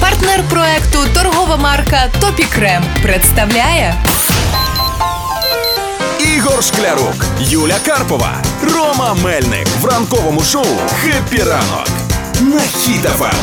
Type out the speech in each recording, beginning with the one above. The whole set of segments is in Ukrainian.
Партнер проекту торгова марка Topicrem представляє Ігор Шклярук, Юля Карпова, Рома Мельник в ранковому шоу «Хеппі ранок» на Хіт-ФМ.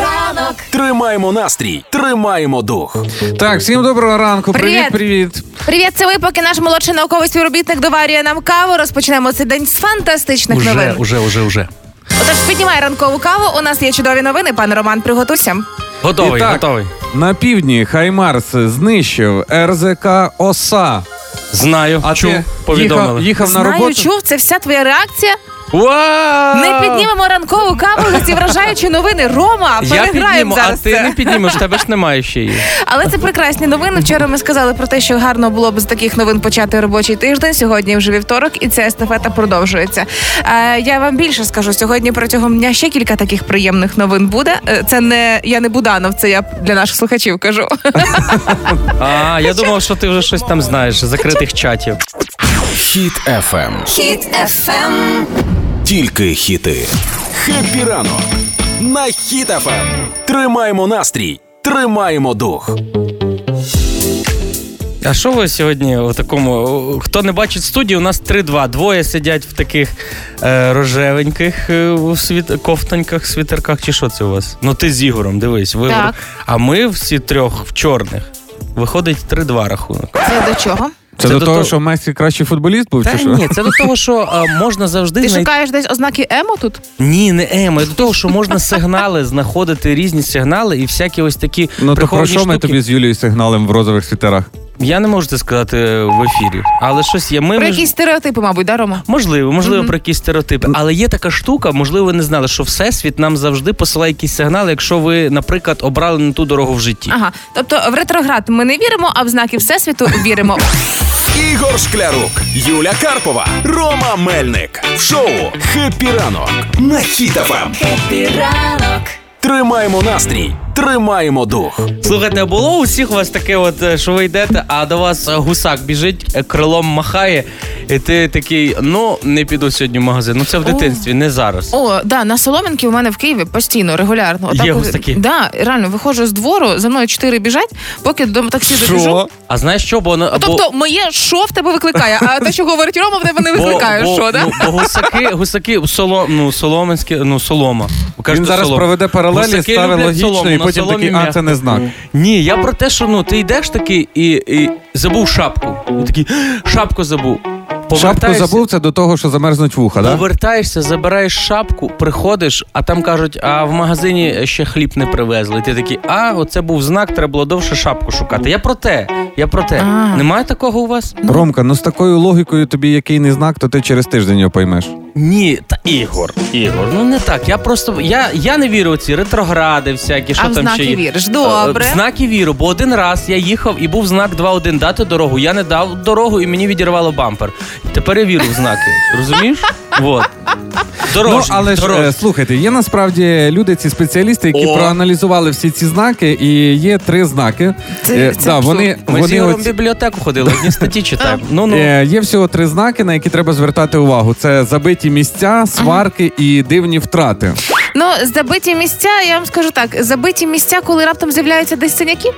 ранок. Тримаємо настрій, тримаємо дух. Так, всім доброго ранку. Привіт. Привіт, привіт. Це ви, поки наш молодший науковий співробітник доварює нам каву. Розпочнемо цей день з фантастичних новин. уже, уже, уже. Отож, піднімай ранкову каву. У нас є чудові новини. Пане Роман, приготуйся. Готовий, І так, готовий. На півдні Хаймарс знищив РЗК ОСА. Знаю, А чув, ти повідомили. їхав, їхав на Знаю, роботу. чув, це вся твоя реакція. Вау! Не піднімемо ранкову каву за ці вражаючі новини. Рома, Я переграємо підніму, а зараз. ти це. не піднімеш, тебе ж немає ще її. Але це прекрасні новини. Вчора ми сказали про те, що гарно було б з таких новин почати робочий тиждень. Сьогодні вже вівторок, і ця естафета продовжується. Е, я вам більше скажу сьогодні протягом дня ще кілька таких приємних новин буде. Е, Це не я не Буданов, це я для наших слухачів кажу. А, я думав, що ти вже щось там знаєш, з закритих чатів. Хіт-ФМ. Хіт FM. Тільки хіти. «Хеппі ранок» на Хіт-ФМ. Тримаємо настрій, тримаємо дух. А що ви сьогодні у такому? Хто не бачить студію, у нас 3-2. Двоє сидять в таких е, рожевеньких е, у світ... кофтаньках, світерках, чи що це у вас? Ну ти з Ігорем, дивись. Ви... Так. А ми всі трьох в чорних. Виходить 3-2 рахунок. Це до чого? Це, Це до до того, того- що Месі кращий футболіст був, Та чи що? ні, це до того, що а, можна завжди Ти знай... шукаєш десь ознаки емо тут? Ні, не емо. До того, що можна сигнали знаходити різні сигнали і всякі ось такі Ну то про що штуки. ми тобі з Юлією сигналем в розових світерах? Я не можу це сказати в ефірі, але щось є. Ми Про якісь стереотипи, мабуть, да, Рома? Можливо, можливо, про якісь стереотипи. Але є така штука, можливо, ви не знали, що всесвіт нам завжди посилає якісь сигнали, якщо ви, наприклад, обрали не ту дорогу в житті. Ага, тобто в ретроград ми не віримо, а в знаки всесвіту віримо. Ігор Шклярук, Юля Карпова, Рома Мельник в шоу «Хеппі ранок» на Хіт-ФМ. ранок. Тримаємо настрій, тримаємо дух. Слухайте, а було у всіх у вас таке, от е, що ви йдете, а до вас гусак біжить, е, крилом махає, і ти такий: ну не піду сьогодні в магазин. Ну це в дитинстві, не зараз. О, да, на Солом'янки у мене в Києві постійно, регулярно. Є гусаки? Да, реально, виходжу з двору, за мною чотири біжать, поки до таксі добіжу. А знаєш що? Бо, бо... Тобто, моє що в тебе викликає, а те, що говорить Рома, в тебе не викликає. бо, що, да? ну, бо гусаки, гусаки соло, ну, соломенські, ну солома. Ви кажете, Він зараз солома. проведе паралелі, Гусаки ставить люблять логічно, солому, і на потім такий, а це не знак. Ні, я про те, що ну ти йдеш такий і, і забув шапку. І такий шапку забув. Шапку забув, це до того, що замерзнуть вуха, да? Повертаєшся, забираєш шапку, приходиш, а там кажуть, а в магазині ще хліб не привезли. І ти такий, а оце був знак, треба було довше шапку шукати. Я про те, я про те. А. Немає такого у вас? Ромка, ну з такою логікою тобі який не знак, то ти через тиждень його поймеш. Ні, та Ігор, Ігор, ну не так. Я просто я, я не вірю у ці ретрогради, всякі, що А в там знаки ще є. віриш? Добре. Е, В знаки віру, бо один раз я їхав і був знак 2-1 дати дорогу. Я не дав дорогу і мені відірвало бампер. Тепер я вірю в знаки. Розумієш? Вот. Дорожні, ну, але ж дорожні. е, слухайте, є насправді люди, ці спеціалісти, які О. проаналізували всі ці знаки, і є три знаки. Це- Е, це да, вони, Ми з вони Ігорем в оці- бібліотеку ходили, одні статті читаємо. Ну ну. Е, Є всього три знаки, на які треба звертати увагу: це забиті місця, сварки і дивні втрати. Ну, забиті місця, я вам скажу так: забиті місця, коли раптом з'являються десь синяки.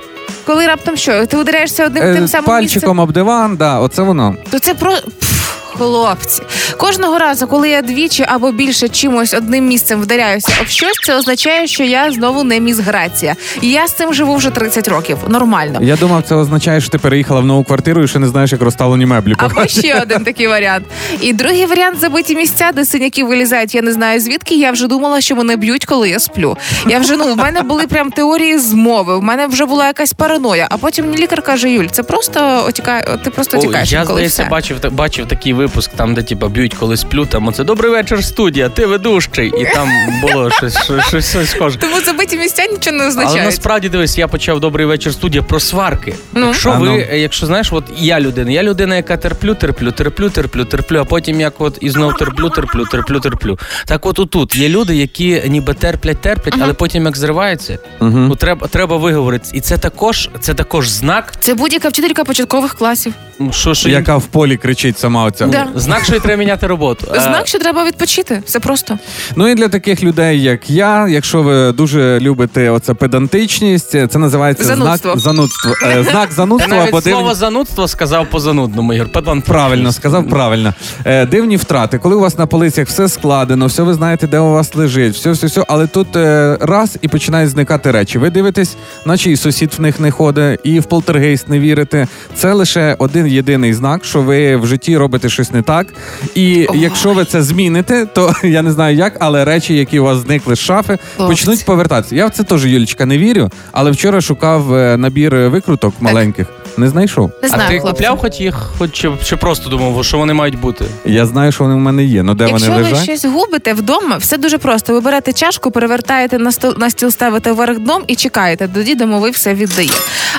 Коли раптом що? Ти ударяєшся одним Е, тим самим Пальчиком об диван, да, оце воно. місцем, то це про. Пф, Хлопці, кожного разу, коли я двічі або більше чимось одним місцем вдаряюся об щось, це означає, що я знову не міс Грація. І я з цим живу вже 30 років. Нормально. Я думав, це означає, що ти переїхала в нову квартиру і ще не знаєш, як розставлені меблі. Або ще один такий варіант. І другий варіант забиті місця, де синяки вилізають. Я не знаю звідки. Я вже думала, що мене б'ють, коли я сплю. Я вже ну в мене були прям теорії змови. В мене вже була якась параноя. А потім лікар каже: Юль, це просто отікає. Ти просто тікаєш. я, коли здається, все. бачив, та- бачив такий випуск, там, де типа б'ють, коли сплю, там оце добрий вечір, студія, ти ведущий. І там було щось, щось, щось, щось схоже. Тому забиті місця нічого не Але насправді дивись, я почав добрий вечір студія про сварки. Ну. Якщо А ви, ну. якщо знаєш, от я людина, я людина, яка терплю, терплю, терплю, терплю, терплю, а потім як от і знов терплю, терплю, терплю, терплю. Так от отут є люди, які ніби терплять, терплять, але потім як зриваються, Мгм. ну треба, треба виговорити. І це також, це також знак, Це будь-яка вчителька початкових класів. що, що Яка в полі кричить сама оця. Да. Да. Знак, що треба міняти роботу. Е, Знак, що треба відпочити. Все просто. Ну і для таких людей, як я, якщо ви дуже любите оце педантичність, це називається Занудство. знак занудство. Е, Знак занудства навіть або слово дивні... занудство сказав по занудному, Ігор. Пардон. Правильно, сказав правильно. Е, дивні втрати. Коли у вас на полицях все складено, все ви знаєте, де у вас лежить, все, все, все, але тут е, раз і починають зникати речі. Ви дивитесь, наче і сусід в них не ходить, і в полтергейст не вірите. Це лише один єдиний знак, що ви в житті робите щось не так. І якщо ви це зміните, то я не знаю як, але речі, які у вас зникли з шафи, Хлопці. почнуть повертатися. Я в це теж, Юлічка, не вірю, але вчора шукав е, набір викруток маленьких. Не знайшов. Не А ти хлопці. купляв хоч їх, хоч чи, чи просто думав, що вони мають бути? Я знаю, що вони в мене є. Ну де Якщо вони ви щось губите вдома, все дуже просто. Ви берете чашку, перевертаєте на стіл, на стіл ставите вверх дном і чекаєте. Тоді домовий все віддає.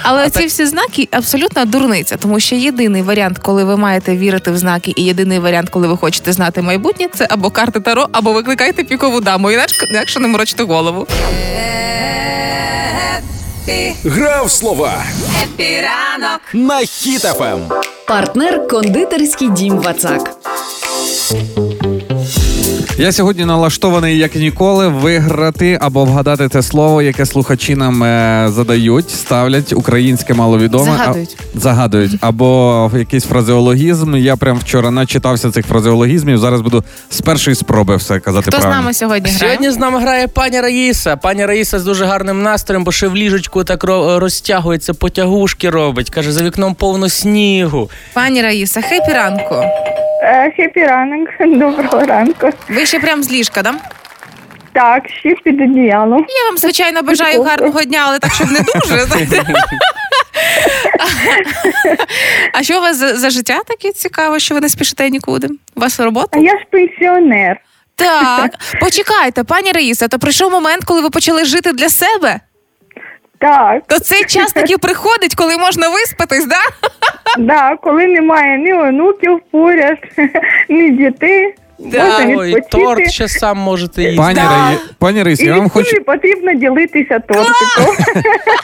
Але ці всі знаки абсолютно дурниця, тому що єдиний варіант, коли ви маєте вірити в знаки, і єдиний варіант, коли ви хочете знати майбутнє, це або карти Таро, або викликайте пікову даму. Інакше, інакше не морочте голову. Гра в слова. Хеппі ранок. на Хіт-ФМ. Партнер кондитерський дім Вацак. Я сьогодні налаштований як ніколи виграти або вгадати те слово, яке слухачі нам е, задають, ставлять українське маловідоме. Загадують. А, загадують. Або якийсь фразеологізм. Я прям вчора начитався цих фразеологізмів. Зараз буду з першої спроби все казати Хто з нами сьогодні грає? Сьогодні з нами грає пані Раїса. Пані Раїса з дуже гарним настроєм, бо ще в ліжечку так розтягується, потягушки робить. Каже, за вікном повно снігу. Пані Раїса, хепі ранку. Е, Хепі ранок, доброго ранку. Ви ще прям з ліжка, да? Так, ще під одіялом. Я вам звичайно бажаю гарного дня, але так, щоб не дуже. А що у вас за, за життя таке цікаве, що ви не спішите нікуди? У вас робота? А я ж пенсіонер. Так, почекайте, пані Раїса, то прийшов момент, коли ви почали жити для себе. Так, То цей час таки приходить, коли можна виспатись, да? да, коли немає ні онуків поряд, ні дітей, можна Ой, торт ще сам можете їсти. Пані, Да. Раї... пані Раїсі, І я вам від хочу всіми потрібно ділитися тортиком.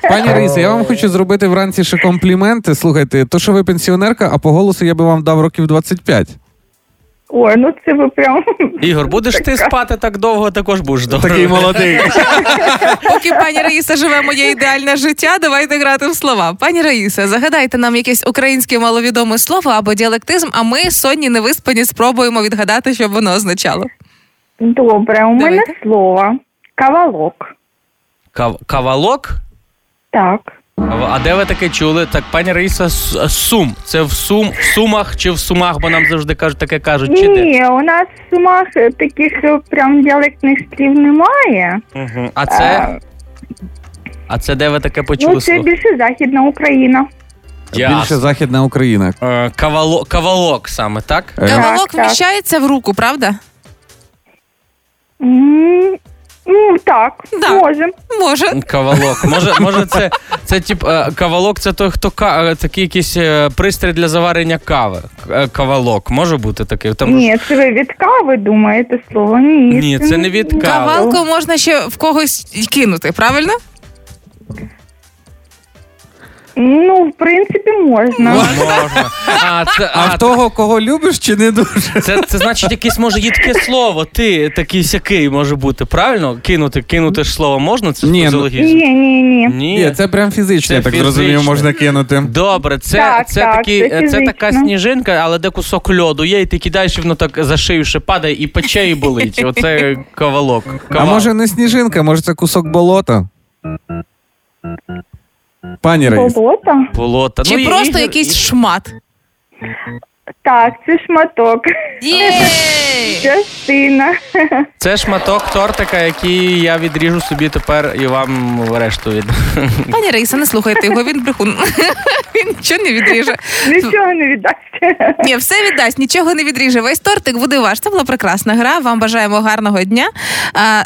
пані Раїсі, я вам хочу зробити вранці ще компліменти. Слухайте, то що ви пенсіонерка, а по голосу я би вам дав років 25. Ой, ну це ви прям. Ігор, будеш ти спати так довго, також будеш довго. Такий молодий. Поки пані Раїса живе моє ідеальне життя, давайте грати в слова. Пані Раїса, загадайте нам якесь українське маловідоме слово або діалектизм, а ми сонні невиспані спробуємо відгадати, що воно означало. Добре, у мене Давайте. слово. Кавалок. Кав- Кавалок? Так. А де ви таке чули? Так, пані Раїса, Сум. Це в Сум, в Сумах чи в Сумах, бо нам завжди кажуть, таке кажуть, чи де? Ні, у нас в сумах е, таких е, прям діалектних слів немає. Угу. А це? А це де ви таке почули? Ну, це більше Західна Україна. Більше західна Україна. Е, Кавалок, кавалок саме, так? Е, Кавалок так. вміщається в руку, правда? М, Ну, так, Да. може. Може. Кавалок. Може, може це, це тип, е, кавалок це той, хто ка, е, такий якийсь е, пристрій для заварення кави. Кавалок. Може бути такий? Там Ні, це ви від кави думаєте слово? Ні. Ні, це не від кави. Кавалку можна ще в когось кинути, правильно? Ну, в принципі, можна. Можна. А, це, А в того, кого любиш, чи не дуже? Це, це значить якесь може їдке слово. Ти такий сякий може бути, правильно? Кинути, кинути ж слово можна? Це Ні, ну- фразеологізм? Ні, ні, ні. Ні. Ні, це прям фізично, Це я так зрозумів, фізично. можна кинути. Добре, це, Так, це, так, такі, це це, така сніжинка, але де кусок льоду є, і ти кидаєш, і воно так за шию ще падає і пече, і болить. Оце кавалок. А Кавал. може не сніжинка, може це кусок болота? Пані Раїс. Болото? болота. Чи Ну, і- просто і- якийсь і- шмат? Так, це шматок. Єй! Частина. Це шматок тортика, який я відріжу собі тепер і вам решту від. Пані Раїса, не слухайте його, він брехун. Він нічого не відріже. Нічого не віддасть. Ні, все віддасть, нічого не відріже. Весь тортик буде ваш. Це була прекрасна гра. Вам бажаємо гарного дня.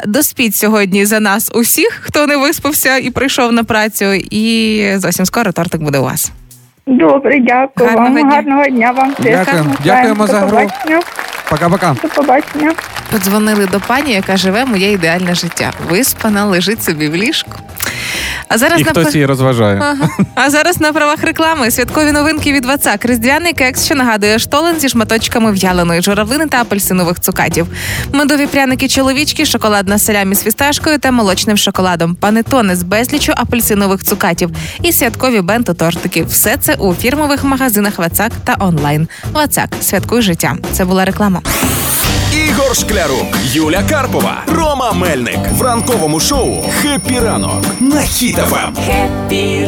Доспіть сьогодні за нас усіх, хто не виспався і прийшов на працю. І зовсім скоро тортик буде у вас. Добре, дякую Гарного вам. дня. Гарного дня вам. Дякую. Дякуємо. Дякуємо за гру. побачення. Пока-пока. До побачення. Подзвонили до пані, яка живе моє ідеальне життя. Виспана, лежить собі в ліжку. А зараз І на хтось її розважає. Ага. А зараз на правах реклами святкові новинки від Вацак. Різдвяний кекс, що нагадує штолен зі шматочками в'яленої журавлини та апельсинових цукатів. Медові пряники чоловічки, шоколадна салямі з фісташкою та молочним шоколадом. Панетони з безлічу апельсинових цукатів і святкові бенто тортики. Все це у фірмових магазинах Вацак та онлайн. Вацак святкуй життя. Це була реклама. Ігор Шклярук, Юля Карпова, Рома Мельник в ранковому шоу «Хеппі ранок» на Хіт-ФМ.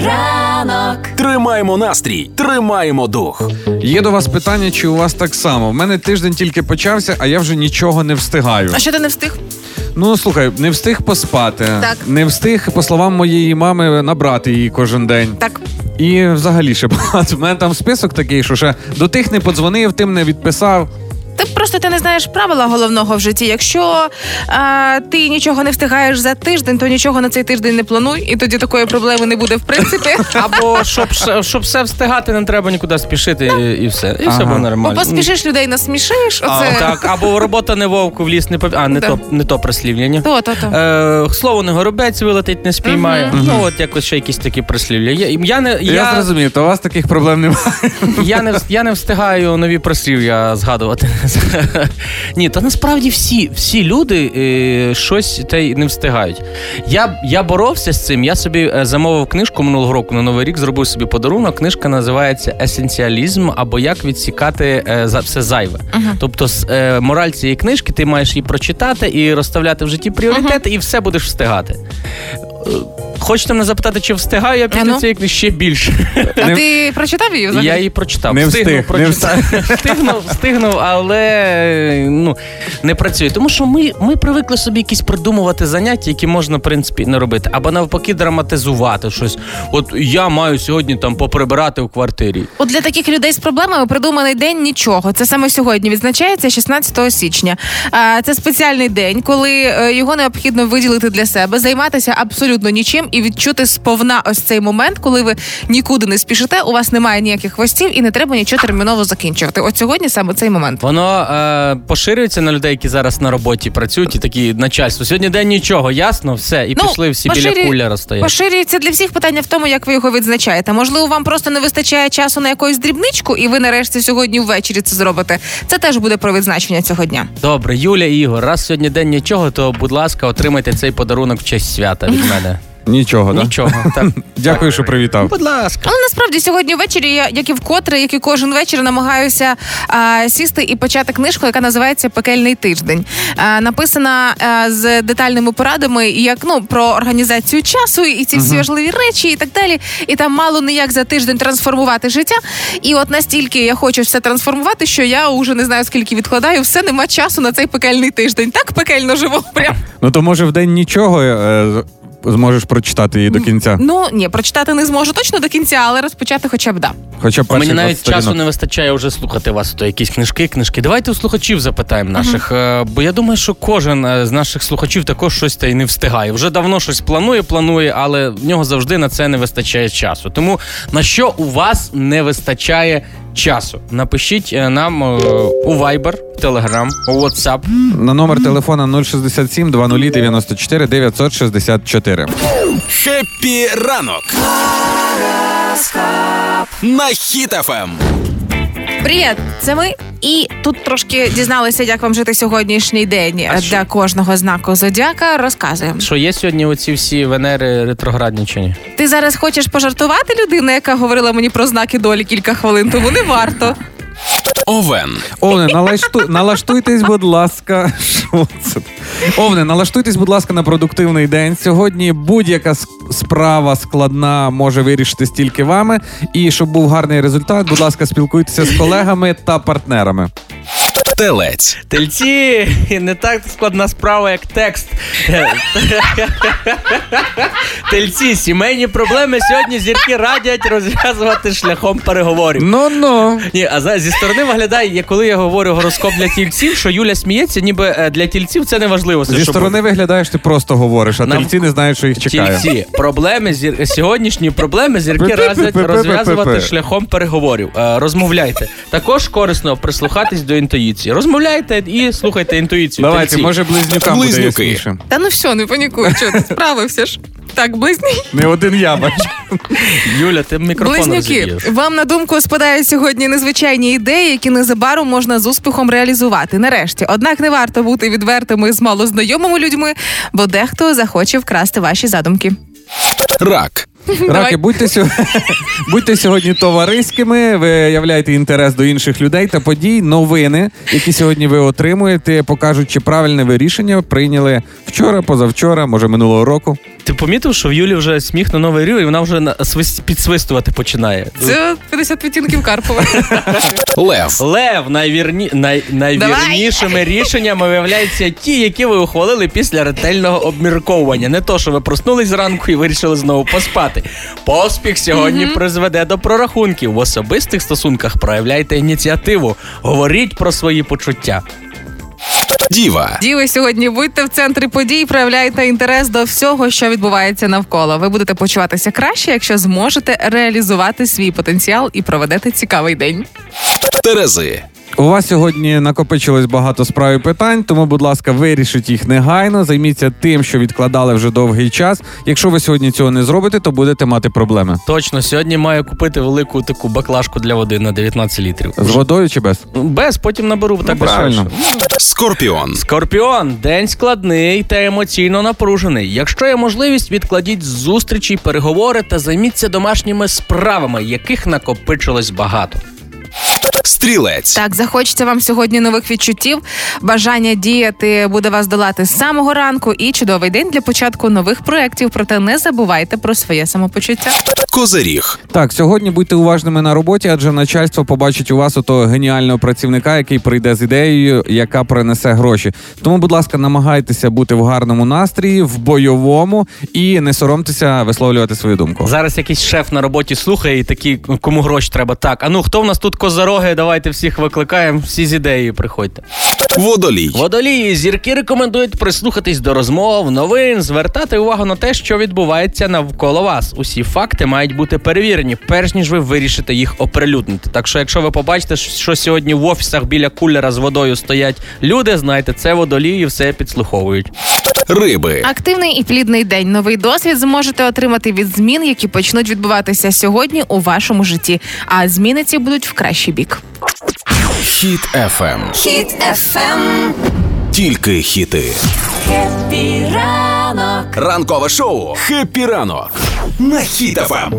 Ранок. Тримаємо настрій, тримаємо дух. Є до вас питання, чи у вас так само? В мене тиждень тільки почався, а я вже нічого не встигаю. А що ти не встиг? Ну слухай, не встиг поспати, Так. не встиг, по словам моєї мами, набрати її кожен день. Так. І взагалі ще багато. У мене там список такий, що ще до тих не подзвонив, тим не відписав. Ти просто ти не знаєш правила головного в житті. Якщо а, ти нічого не встигаєш за тиждень, то нічого на цей тиждень не плануй, і тоді такої проблеми не буде в принципі. Або щоб, щоб все встигати, не треба нікуди спішити і, і все. І все Ага. буде Бо нормально. поспішиш людей насмішиш. А, так, або робота не вовку в ліс не пов... А, не Да. то не то прислів'я. то, то, то. Е, слово не горобець вилетить, не спіймає. Мгм. Ну от якось ще якісь такі прислів'я. Я, я не Я, я, зрозумів, то у вас таких проблем немає. я не я не встигаю нові прислів'я згадувати. Ні, то насправді всі, всі люди е, щось та й не встигають. Я, я боровся з цим. Я собі е, замовив книжку минулого року на новий рік, зробив собі подарунок. Книжка називається Есенціалізм або як відсікати е, за все зайве. Тобто, е, мораль цієї книжки ти маєш її прочитати і розставляти в житті пріоритети, і все будеш встигати. Е, Хочете мене запитати, чи встигаю я після ну? цієї книжки ще більше? А не- ти прочитав її взагалі? Я її прочитав. Не встигнув, встиг, не прочитав. встигнув, встигнув, але ну, не працює. Тому що ми, ми привикли собі якісь придумувати заняття, які можна, в принципі, не робити. Або навпаки, драматизувати щось. От я маю сьогодні там поприбирати у квартирі. От для таких людей з проблемами придуманий день нічого. Це саме сьогодні відзначається 16 січня. А, Це спеціальний день, коли е, його необхідно виділити для себе, займатися абсолютно нічим і відчути сповна ось цей момент, коли ви нікуди не спішите, у вас немає ніяких хвостів і не треба нічого терміново закінчувати. От сьогодні саме цей момент. Воно е, поширюється на людей, які зараз на роботі працюють, і такі начальство. Сьогодні день нічого, ясно, все. І пішли всі біля поширює- кулера. Поширюється для всіх питання в тому, як ви його відзначаєте. Можливо, вам просто не вистачає часу на якусь дрібничку, і ви нарешті сьогодні ввечері це зробите. Це теж буде про відзначення цього дня. Добре, Юля і Ігор, раз сьогодні день нічого, то будь ласка, отримайте цей подарунок в честь свята від мене. Нічого, так? Нічого. Так. Дякую, що привітав. Будь ласка. Але насправді сьогодні ввечері я, як і вкотре, як і кожен вечір, намагаюся а, сісти і почати книжку, яка називається Пекельний тиждень. А, написана а, з детальними порадами, як ну про організацію часу і ці всі важливі речі, і так далі. І там мало не як за тиждень трансформувати життя. І от настільки я хочу все трансформувати, що я вже не знаю скільки відкладаю. Все нема часу на цей пекельний тиждень. Так пекельно живу. Прям Ну то може в день нічого е, зможеш прочитати її до кінця. ну ні, прочитати не зможу точно до кінця, але розпочати хоча б да. Хоча б Мені навіть сторінок. часу не вистачає вже слухати вас. То якісь книжки, книжки. Давайте у слухачів запитаємо наших. е, Бо я думаю, що кожен е, з наших слухачів також щось та й не встигає. Вже давно щось планує, планує, але в нього завжди на це не вистачає часу. Тому на що у вас не вистачає часу? Напишіть е, нам е, у Viber, Telegram, у WhatsApp. На номер телефона 067 00 94 964. Хеппі ранок на Хіт-ФМ. Привіт, це ми. І тут трошки дізналися, як вам жити сьогоднішній день А для що? кожного знаку зодіака. Розказуємо. Що є сьогодні оці всі Венери ретроградні чи ні? Ти зараз хочеш пожартувати людина, яка говорила мені про знаки долі кілька хвилин, тому не варто. Овен. Овне, налашту... налаштуйтесь, будь ласка. Що це? Овне, налаштуйтесь, будь ласка, на продуктивний день. Сьогодні будь-яка справа складна може вирішитись тільки вами. І щоб був гарний результат, будь ласка, спілкуйтеся з колегами та партнерами. Телець. Тельці не так складна справа, як текст. Тельці, сімейні проблеми сьогодні зірки радять розв'язувати шляхом переговорів. Ну ну. Ні, а зі сторони виглядає, коли я говорю гороскоп для тільців, що Юля сміється, ніби е, для тільців це не важливо. Зі сторони виглядаєш, ти просто говориш, а Нам- тельці не знають, що їх чекає. Тільці, проблеми зір... сьогоднішні проблеми зірки радять розв'язувати шляхом переговорів. Е, Розмовляйте. Також корисно прислухатись до інтуїції. Розмовляйте і слухайте інтуїцію. Давайте, тельці. може, близнюкам буде Близнюки. ясніше. Та ну все, не панікуй, що ти справився ж. Так, близні. Не один я бачу. Юля, ти мікрофон Близнюки, розіб'єш. вам на думку спадають сьогодні незвичайні ідеї, які незабаром можна з успіхом реалізувати. Нарешті, однак не варто бути відвертими з малознайомими людьми, бо дехто захоче вкрасти ваші задумки. Рак. Раки, будьте, сьо... будьте сьогодні товариськими, виявляйте інтерес до інших людей та подій, новини, які сьогодні ви отримуєте, покажуть, чи правильне ви рішення прийняли вчора, позавчора, може минулого року. Ти помітив, що в Юлі вже сміх на новий рів, і вона вже підсвистувати починає. Це 50 відтінків Карпова. Лев. Лев найвірні... най... найвірнішими рішеннями виявляються ті, які ви ухвалили після ретельного обмірковування. Не то, що ви проснулись зранку і вирішили знову поспати. Поспіх сьогодні призведе до прорахунків. В особистих стосунках проявляйте ініціативу. Говоріть про свої почуття. Діва. Діви сьогодні будьте в центрі подій, проявляйте інтерес до всього, що відбувається навколо. Ви будете почуватися краще, якщо зможете реалізувати свій потенціал і проведете цікавий день. Терези. У вас сьогодні накопичилось багато справ і питань, тому, будь ласка, вирішіть їх негайно. Займіться тим, що відкладали вже довгий час. Якщо ви сьогодні цього не зробите, то будете мати проблеми Точно, сьогодні маю купити велику таку баклажку для води на 19 літрів. з водою чи без. Без, потім наберу так Ну, правильно. Скорпіон. Скорпіон, день складний та емоційно напружений. Якщо є можливість, відкладіть зустрічі, переговори та займіться домашніми справами, яких накопичилось багато. Стрілець. Так, захочеться вам сьогодні нових відчуттів. Бажання діяти буде вас долати з самого ранку і чудовий день для початку нових проєктів. Проте не забувайте про своє самопочуття. Козиріг. Так, сьогодні будьте уважними на роботі, адже начальство побачить у вас отого геніального працівника, який прийде з ідеєю, яка принесе гроші. Тому, будь ласка, намагайтеся бути в гарному настрії, в бойовому і не соромтеся висловлювати свою думку. Зараз якийсь шеф на роботі слухає і такий, кому гроші треба. Так, а ну хто в нас тут козороги? Давайте всіх викликаємо, всі з ідеєю приходьте. Водолій. Водолії зірки рекомендують прислухатись до розмов, новин, звертати увагу на те, що відбувається навколо вас. Усі факти мають бути перевірені, перш ніж ви вирішите їх оприлюднити. Так що, якщо ви побачите, що сьогодні в офісах біля кулера з водою стоять люди, знайте, це водолії все підслуховують. Риби. Активний і плідний день. Новий досвід зможете отримати від змін, які почнуть відбуватися сьогодні у вашому житті. А зміни ці будуть в кращий бік. Хіт ФМ. Хіт FM. Тільки хіти. Хеппі ранок. Ранкове шоу. Хеппі ранок. На хіт ФМ.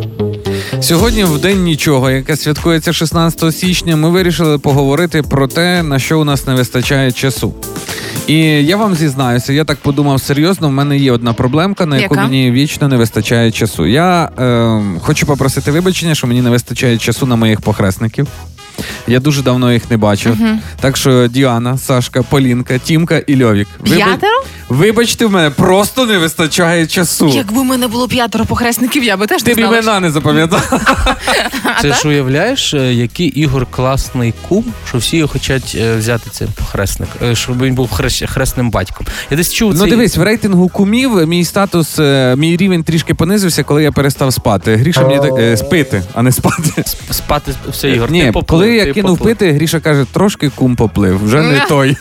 Сьогодні в день нічого, яке святкується 16 січня, ми вирішили поговорити про те, на що у нас не вистачає часу. І я вам зізнаюся, я так подумав серйозно. В мене є одна проблемка, на яку Яка? мені вічно не вистачає часу. Я е, хочу попросити вибачення, що мені не вистачає часу на моїх похресників. Я дуже давно їх не бачив. Так що Діана, Сашка, Полінка, Тімка і Льовік. Ви, П'ятеро? Вибачте, в мене просто не вистачає часу. Якби в мене було п'ятеро похресників, я би теж Ти не б знала. імена не запам'ятав. Це ж уявляєш, е, який Ігор класний кум, що всі його хочуть е, взяти цей похресник, е, щоб він був хрещ- хресним батьком. Я десь чув Ну цей... дивись, в рейтингу кумів мій статус, е, мій рівень трішки понизився, коли я перестав спати. Гріша мені так е, спити, а не спати. спати все, Ігор. Ні, поплив, коли я ти кинув поплив. пити, Гріша каже, трошки кум поплив, вже не той.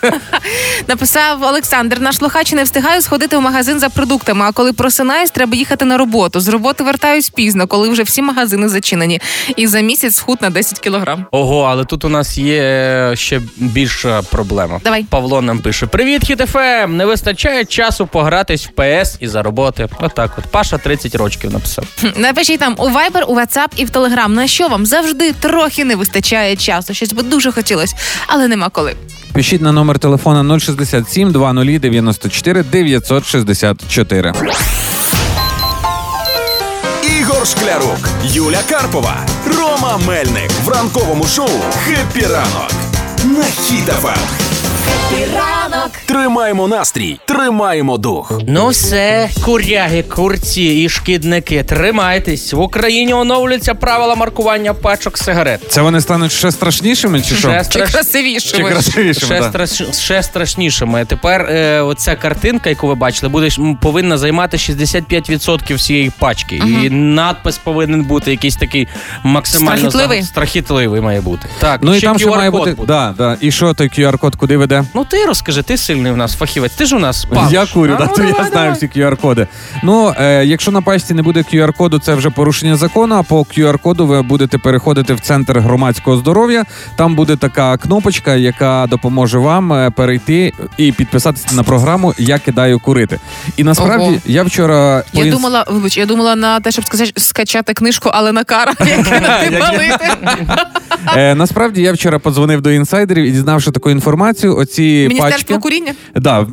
Написав Олександр, наш слухач не встигаю сходити в магазин за продуктами. А коли просинаюсь, треба їхати на роботу. З роботи вертаюсь пізно, коли вже всі магазини зачинені. І за місяць схуд на 10 кілограм. Ого, але тут у нас є е, ще більша проблема. Давай. Павло нам пише: Привіт, хітфм! Не вистачає часу погратись в ПС і за роботи. Отак, от Паша 30 років написав. Хм, Напишіть там у Viber, у WhatsApp і в Telegram, на що вам завжди трохи не вистачає часу. Щось би дуже хотілося, але нема коли. Пишіть на номер телефона 067 20 94 964. Ігор Шклярук, Юля Карпова, Рома Мельник в ранковому шоу Хеппі ранок. На хіт ФМ. Хеппі ранок. Тримаємо настрій, тримаємо дух. Ну все, куряги, курці і шкідники, тримайтесь. В Україні оновлюються правила маркування пачок сигарет. Це вони стануть ще страшнішими, чи що? Ще Чи страш- красивіше. Чи красивішими? Ще, страш... ще страшнішими. Тепер е, оця картинка, яку ви бачили, буде повинна займати 65% всієї пачки. І надпис повинен бути якийсь такий максимально Страхітливий? страхітливий має бути. Так, Ну і там ще має бути. Да, да. І що той QR-код, куди веде де? Ну ти розкажи, ти сильний у нас фахівець. Ти ж у нас палиш. Я курю, да, то я давай, знаю давай. всі QR-коди. Ну, е, якщо на пачці не буде QR-коду, це вже порушення закону. А по QR-коду ви будете переходити в центр громадського здоров'я. Там буде така кнопочка, яка допоможе вам е, перейти і підписатися на програму Я кидаю курити. І насправді Ого. я вчора по Я інс- думала, вибач, я думала на те, щоб сказати, скачати книжку, але на кара, палити. Е, насправді я вчора подзвонив до інсайдерів і дізнавши таку інформацію. Оці Міністерство пачки. куріння? Да,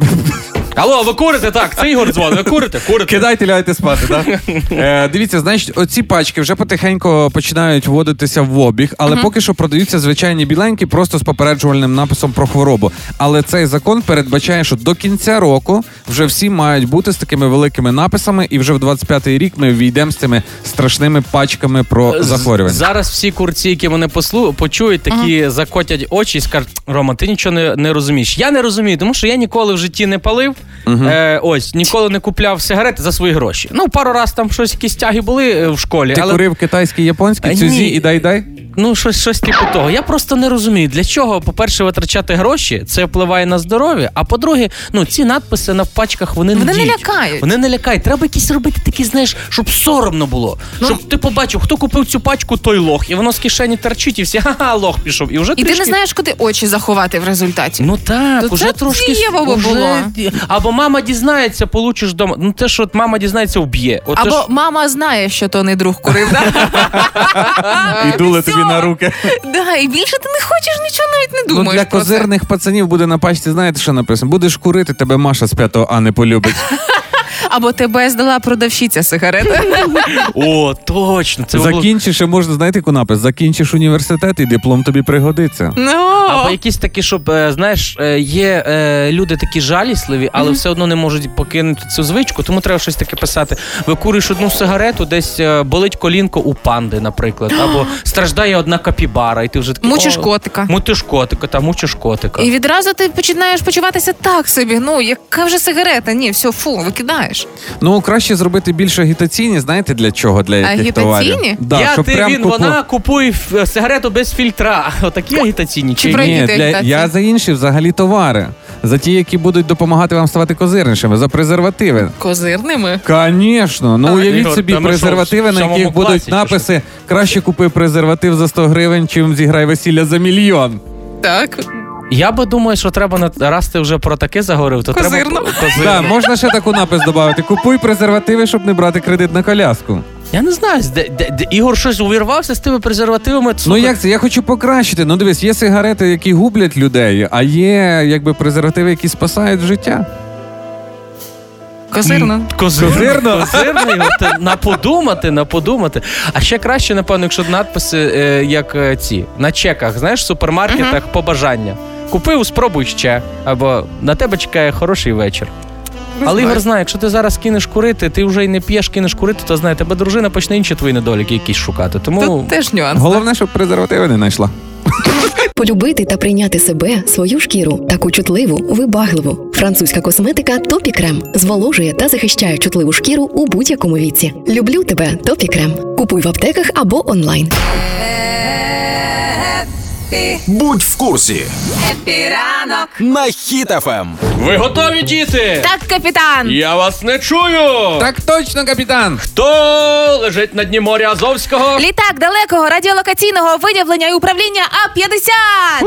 Алло, ви курите? Так, це Ігор дзвонить. Ви курите? Курите. Кидайте, ляйте спати, так? Е, дивіться, значить, оці пачки вже потихеньку починають вводитися в обіг, але поки що продаються звичайні біленькі, просто з попереджувальним написом про хворобу. Але цей закон передбачає, що до кінця року вже всі мають бути з такими великими написами, і вже в 25-й рік ми війдемо з цими страшними пачками про захворювання. Зараз всі курці, які мене послу, почують, такі закотять очі і скажуть: Рома, ти нічого не, не розумієш. Я не розумію, тому що я ніколи в житті не палив. Е, ось ніколи не купляв сигарети за свої гроші. Ну, пару раз там щось якісь тяги були е, в школі, Ти але курив китайський, японський, А, цюзі і дай-дай? Ну щось, щось типу того. Я просто не розумію, для чого, по-перше, витрачати гроші, це впливає на здоров'я. А по-друге, ну ці надписи на пачках вони, Вони не діють. лякають. Вони не лякають. Треба якісь робити такі, знаєш, щоб соромно було. Ну. Щоб ти побачив, хто купив цю пачку, той лох, і воно з кишені торчить, і всі ха-ха, лох пішов. І вже І ти трішки... не знаєш, куди очі заховати в результаті. Ну так, То уже це трошки дієво уже... було. Або мама дізнається, получиш дома. Ну те, що от мама дізнається, вб'є. От Або ж... мама знає, що то не друг курив. Да? І дули тобі на руки. Да, і більше ти не хочеш нічого навіть не Ну, думаєш. для про це. пацанів буде на пачці, знаєте, що написано? Будеш курити, тебе Маша з п'ятого А не полюбить. Або тебе здала продавщиця сигарети. О, точно. Це було... Закінчиш, ще можна, знаєте, яку напис? Закінчиш університет і диплом тобі пригодиться. Ну, Або якісь такі, щоб е, знаєш, е, є е, люди такі жалісливі, але все одно не можуть покинути цю звичку, тому треба щось таке писати. Викурюєш одну сигарету, десь е, болить колінко у панди, наприклад, або страждає одна капібара, і ти вже такий, Мучиш «О, котика. Мутиш котика, та мучиш котика. І відразу ти починаєш почуватися так собі. Ну, яка вже сигарета? Ні, все, фу, викидаєш. Ну, краще зробити більш агітаційні, знаєте для чого? Для яких Агітаційні? товарів? Да, я щоб ти прям він, купу- вона купує сигарету без фільтра. Отакі агітаційні. Чи Чи про- Ні, для, я за інші взагалі товари. За ті, які будуть допомагати вам ставати козирнішими, за презервативи. Козирними. Звісно, ну уявіть Ігор, собі та презервативи, на яких будуть класі написи краще купи презерватив за 100 гривень, чим зіграй весілля за мільйон. Так. Я би думаю, що треба на раз ти вже про таке заговорив, то Козирно. треба козирно. Так, можна ще таку напис додати. Купуй презервативи, щоб не брати кредит на коляску. Я не знаю, де, де, де Ігор щось увірвався з тими презервативами. Ну як це? Я хочу покращити. Ну дивись, є сигарети, які гублять людей, а є якби презервативи, які спасають життя. Козирно. Козирно. Козирно? Козирно його те- на подумати, на подумати. А ще краще, напевно, якщо надписи, е, як е, ці, на чеках, знаєш, в супермаркетах побажання. Купив, спробуй ще. Або на тебе чекає хороший вечір. Але Ігор знає, якщо ти зараз кинеш курити, ти вже й не п'єш, кинеш курити, то знає, тебе дружина почне інші твої недоліки якісь шукати. Тому Тут теж нюанс. Головне, щоб презервативи не знайшла. Полюбити та прийняти себе, свою шкіру, таку чутливу, вибагливу. Французька косметика Топі Крем зволожує та захищає чутливу шкіру у будь-якому віці. Люблю тебе, Topicrem. Купуй в аптеках або онлайн. Будь в курсі Хеппі ранок. на Хіт-ФМ. ви готові, діти? Так, капітан. Я вас не чую. Так точно, капітан. Хто лежить на дні моря Азовського? Літак далекого радіолокаційного виявлення і управління А-50!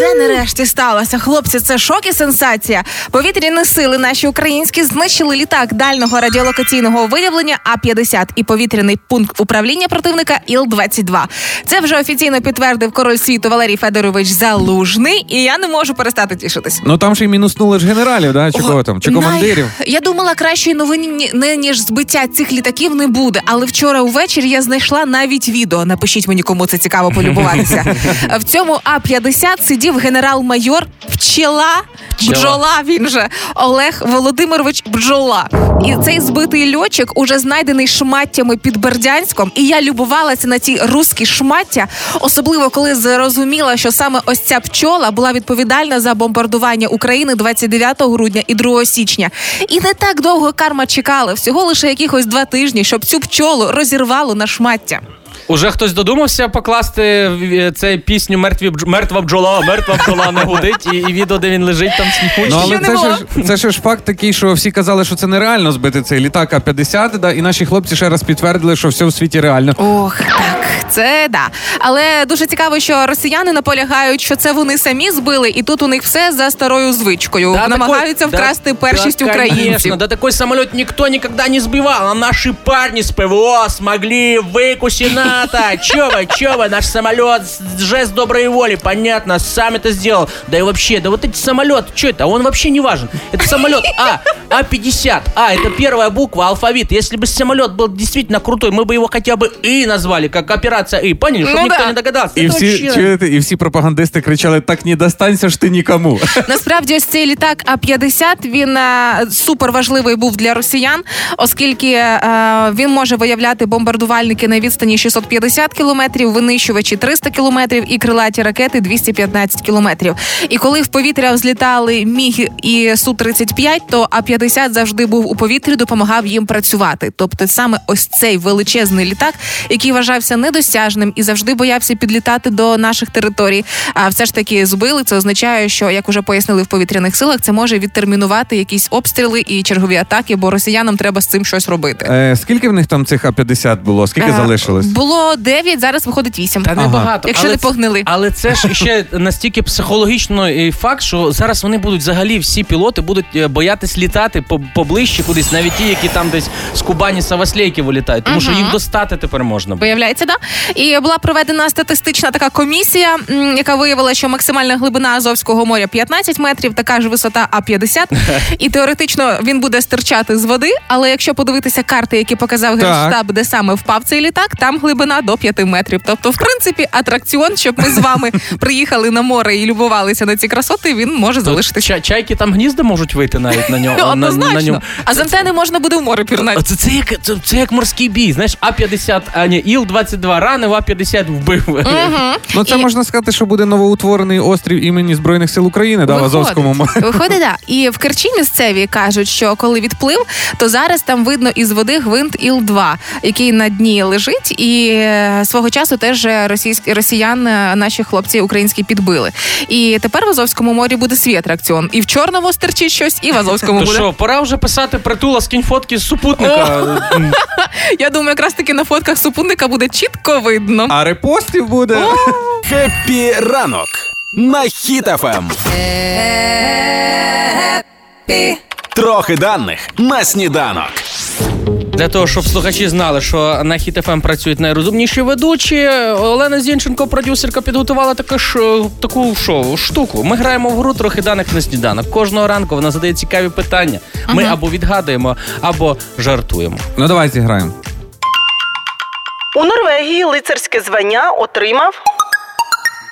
Це нарешті сталося. Хлопці, це шок і сенсація. Повітряні сили наші українські знищили літак дальнього радіолокаційного виявлення А-50 і повітряний пункт управління противника Іл-22. Це вже офіційно підтвердив король світу Валерій Федорович Залужний, і я не можу перестати тішитись. Ну там ще й мінуснули ж генералів, да? чи О, кого там, чи най- командирів. Я думала, кращої новини не ніж збиття цих літаків не буде. Але вчора увечері я знайшла навіть відео. Напишіть мені, кому це цікаво полюбуватися. В цьому А-50 сидів генерал-майор Пчела. Бджола він же Олег Володимирович Бджола. І цей збитий льотчик уже знайдений шматтями під Бердянськом. І я любувалася на ті руські шмаття, особливо коли зрозуміла, що саме ось ця пчола була відповідальна за бомбардування України 29 грудня і 2 січня. І не так довго карма чекала, всього лише якихось два тижні, щоб цю пчолу розірвало на шмаття. Уже хтось додумався покласти е, цей пісню мертві бдж- мертва бджола, мертва бджола не гудить, і, і відео, де він лежить там сміхучий. Ну, але це ж, це ж факт такий, що всі казали, що це нереально збити цей літак А-50, да, і наші хлопці ще раз підтвердили, що все в світі реально. Ох, так, це да. Але дуже цікаво, що росіяни наполягають, що це вони самі збили, і тут у них все за старою звичкою. Да, Намагаються такой- вкрасти да, першість да, українців. Конечно, да такой самолет никто никогда не сбивал, а наши парни с ПВО смогли выкусить НАТО. Чё вы, чё вы, наш самолет, жест доброй воли, понятно, сам это сделал. Да и вообще, да вот эти самолеты, что это, он вообще не важен. Это самолет А, А-50, А, это первая буква, алфавит. Если бы самолет был действительно крутой, мы бы его хотя бы И назвали, как операция И, поняли, чтобы Ну никто да. не догадался. І Это всі, вообще- чуєте, і всі пропагандисти кричали: так не достанься ж ти нікому. Насправді ось цей літак А-50, він е, супер важливий був для росіян, оскільки е, він може виявляти бомбардувальники на відстані 650 кілометрів, винищувачі 300 кілометрів і крилаті ракети 215 кілометрів. І коли в повітря взлітали Міг і Су-35, то А-50 завжди був у повітрі, допомагав їм працювати. Тобто саме ось цей величезний літак, який вважався недосяжним і завжди боявся підлітати до наших територій. А все ж таки збили. Це означає, що як уже пояснили в повітряних силах, це може відтермінувати якісь обстріли і чергові атаки, бо росіянам треба з цим щось робити. Е, скільки в них там цих А-50 було? Скільки Е, залишилось? Було 9, зараз виходить 8. Та небагато. Якщо але не це- погнили. Але це ж ще настільки психологічний факт, що зараз вони будуть взагалі всі пілоти будуть е, боятись літати поближче кудись, навіть ті, які там десь з Кубані Саваслейки вилітають, тому що їх достати тепер можна. Виявляється, да. І була проведена статистична така комісія, яка виявила, що максимальна глибина Азовського моря 15 метрів, така ж висота А-50. І теоретично він буде стирчати з води. Але якщо подивитися карти, які показав генштаб, де саме впав цей літак, там глибина до 5 метрів. Тобто, в принципі, атракціон, щоб ми з вами приїхали на море і любувалися на ці красоти, він може Тут залишитися. ча- чайки там гнізда можуть вийти навіть на нього. на, на Однозначно. ньому. А з антени можна буде в море пірнати. Це, це, як, це, це як морський бій. Знаєш, А-50, а ні, Іл-22 ранив, А-50 вбив. Ну це І- можна сказати, що буде новоутворений острів імені Збройних сил України, да, в Виходить. Азовському морі. Виходить, да. І в Керчі місцеві кажуть, що коли відплив, то зараз там видно із води гвинт Іл-2, який на дні лежить, і е, свого часу теж російські росіян е, наші хлопці українські підбили. І тепер в Азовському морі буде свій атракціон. І в Чорному стерчить щось, і в Азовському То буде. що, пора вже писати притула, скинь фотки з супутника. Я думаю, якраз таки на фотках супутника буде чітко видно. А репостів буде. Хеппі ранок на Хіт-ФМ. Трохи даних на сніданок. Для того, щоб слухачі знали, що на Хіт ФМ працюють найрозумніші ведучі, Олена Зінченко, продюсерка, підготувала таку, ж, таку шоу, штуку. Ми граємо в гру трохи даних на сніданок. Кожного ранку вона задає цікаві питання. Ми або відгадуємо, або жартуємо. Ну давай зіграємо. У Норвегії лицарське звання отримав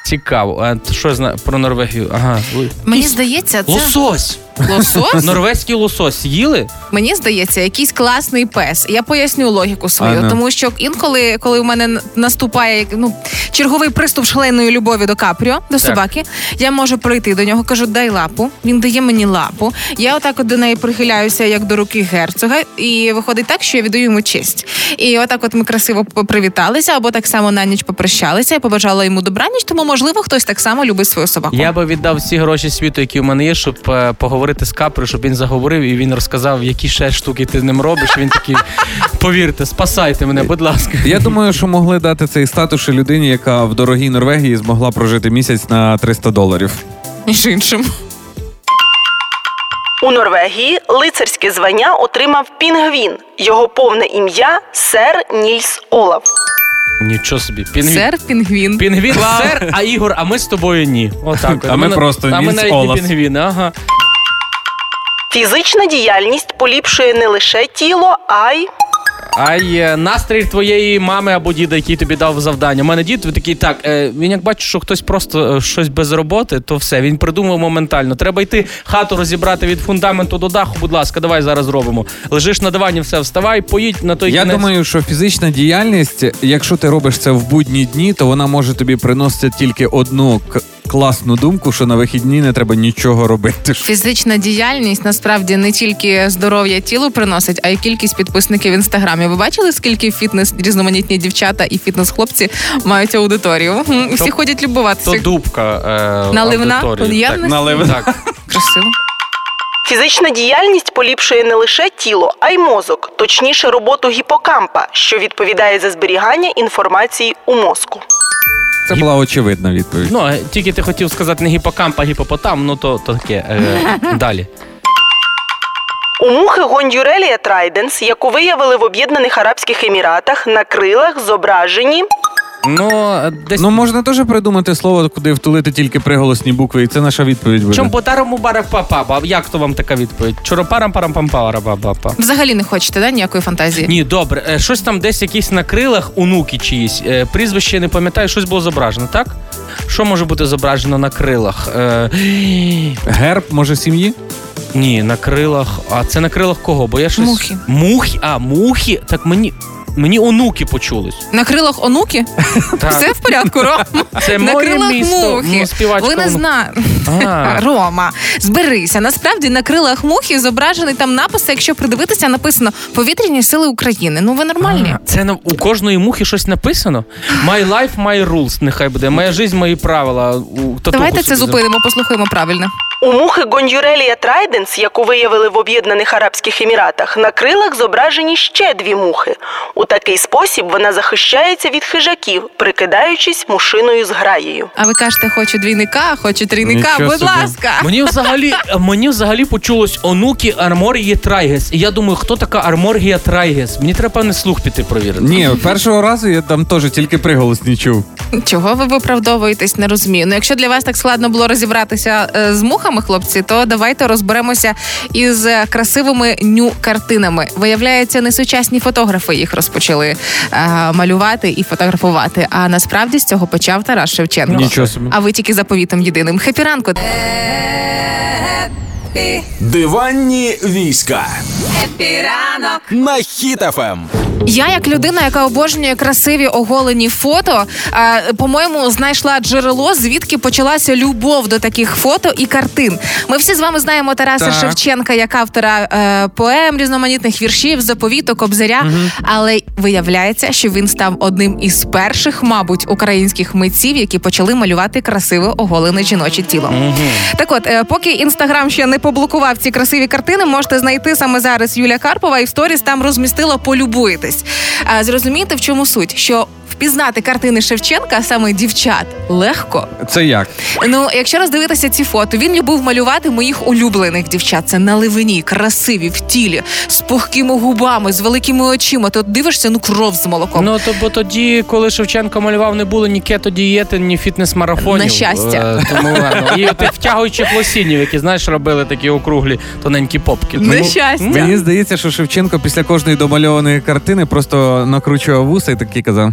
Цікаво. А що зна про Норвегію? Ага. Мені здається, це Лосось! Лосось. Норвезький лосось їли? Мені здається, якийсь класний пес. Я поясню логіку свою, А, ну. тому що інколи, коли у мене наступає ну черговий приступ шаленої любові до Капріо, до собаки, я можу прийти до нього, кажу, дай лапу. Він дає мені лапу. Я отак от до неї прихиляюся, як до руки герцога, і виходить так, що я віддаю йому честь. І отак, от ми красиво привіталися, або так само на ніч попрощалися. Я побажала йому добраніч, тому можливо хтось так само любить свою собаку. Я би віддав всі гроші світу, які в мене є, щоб е, поговорити з Капри, щоб він заговорив і він розказав, які ще штуки ти з ним робиш. Він такий, повірте, спасайте мене, будь ласка. Я думаю, що могли дати цей статус людині, яка в дорогій Норвегії змогла прожити місяць на 300 доларів. Між іншим. у Норвегії лицарське звання отримав пінгвін. Його повне ім'я сер Нільс Олаф. Нічого собі. Пінгвін. Сер Пінгвін. Пінгвін сер, а Ігор, а ми з тобою ні. Отак. от. А ми просто а ми Нільс навіть Олаф. не пінгвіни, ага. Фізична діяльність поліпшує не лише тіло, а й А й е, настрій твоєї мами або діда, який тобі дав завдання. У мене дід такий, так, е, він як бачить, що хтось просто е, щось без роботи, то все, він придумав моментально. Треба йти хату розібрати від фундаменту до даху, будь ласка, давай зараз зробимо. Лежиш на дивані, все, вставай, поїдь на той Я кінець. думаю, що фізична діяльність, якщо ти робиш це в будні дні, то вона може тобі приносити тільки одну к- класну думку, що на вихідні не треба нічого робити. Фізична діяльність насправді не тільки здоров'я тілу приносить, а й кількість підписників в інстаграмі. Ви бачили, скільки фітнес різноманітні дівчата і фітнес-хлопці мають аудиторію? І всі ходять любуватися. То дубка е, Наливна? Так, наливна. Так. Красиво. Фізична діяльність поліпшує не лише тіло, а й мозок, точніше роботу гіпокампа, що відповідає за зберігання інформації у мозку. Це була очевидна відповідь. Ну, тільки ти хотів сказати не гіпокамп, а гіпопотам, ну то, то таке. Е, далі. У мухи Гондюрелія трайденс, яку виявили в Об'єднаних Арабських Еміратах, на крилах зображені Ну, десь. Ну можна теж придумати слово, куди втулити тільки приголосні букви, і це наша відповідь буде. Чом потарому барах папа? Як то вам така відповідь? Чоропарам парам пам пара папа. Взагалі не хочете, да, ніякої фантазії? Ні, добре, Е, щось там десь якісь на крилах онуки чиїсь. Е, Прізвище не пам'ятаю, щось було зображено, так? Що може бути зображено на крилах? Е, Герб, може, сім'ї? Ні, на крилах. А це на крилах кого? Бо я щось. Мухи. Мухи? А, мухи? Так мені. Мені онуки почулись. На крилах онуки? Все в порядку, Ром. Це на моє крилах місто. мухи. Ну, Ви не знаєте. Рома, зберися. Насправді на крилах мухи зображений там напис, якщо придивитися, написано Повітряні сили України. Ну ви нормальні. Це на у кожної мухи щось написано. My life, my rules, нехай буде. Моя жизнь, мои правила. Давайте це зупинимо, послухаємо правильно. У мухи Гондюрелія трайденс, яку виявили в Об'єднаних Арабських Еміратах, на крилах зображені ще дві мухи. У такий спосіб вона захищається від хижаків, прикидаючись мушиною зграєю. А ви кажете, хочу двійника, хочу трійника. Нічого Будь собі. ласка. Мені взагалі, мені взагалі почулось онуки арморгії Трайгес. І я думаю, хто така Арморгія Трайгес? Мені треба не слух піти провірити. Ні, першого разу я там теж тільки приголосні чув. Чого ви виправдовуєтесь, не розумію. Ну, якщо для вас так складно було розібратися е, з мухами, хлопці, то давайте розберемося із е, красивими ню-картинами. Виявляється, не сучасні фотографи їх розпочали е, малювати і фотографувати. А насправді з цього почав Тарас Шевченко. Нічого собі. А ви тільки заповітом єдиним. Хепі ранку. Диванні війська Хеппі ранок. на Хіт-ФМ. Я, як людина, яка обожнює красиві оголені фото, е, по-моєму, знайшла джерело, звідки почалася любов до таких фото і картин. Ми всі з вами знаємо Тараса Так. Шевченка як автора е, поем, різноманітних віршів, Заповіту, Кобзаря. Але виявляється, що він став одним із перших, мабуть, українських митців, які почали малювати красиве оголене жіноче тіло. Так от, е, поки інстаграм ще не поблокував ці красиві картини, можете знайти саме зараз Юля Карпова і в сторіс там розмістила полюбуйтесь. Е, Зрозуміти, в чому суть, що впізнати картини Шевченка, а саме дівчат, легко. Це як? Ну, якщо роздивитися ці фото, він любив малювати моїх улюблених дівчат. Це на ливині, красиві в тілі, з пухкими губами, з великими очима. Ти от дивишся, ну кров з молоком. Ну то бо тоді, коли Шевченко малював, не було ні кето-дієти, ні фітнес-марафонів. На щастя. Е, Тому ладно. і тих втягуючих лосінів, які знаєш, робили такі округлі тоненькі попки. На щастя. Мені здається, що Шевченко після кожної домальованої картини просто накручував вуса і такий казав.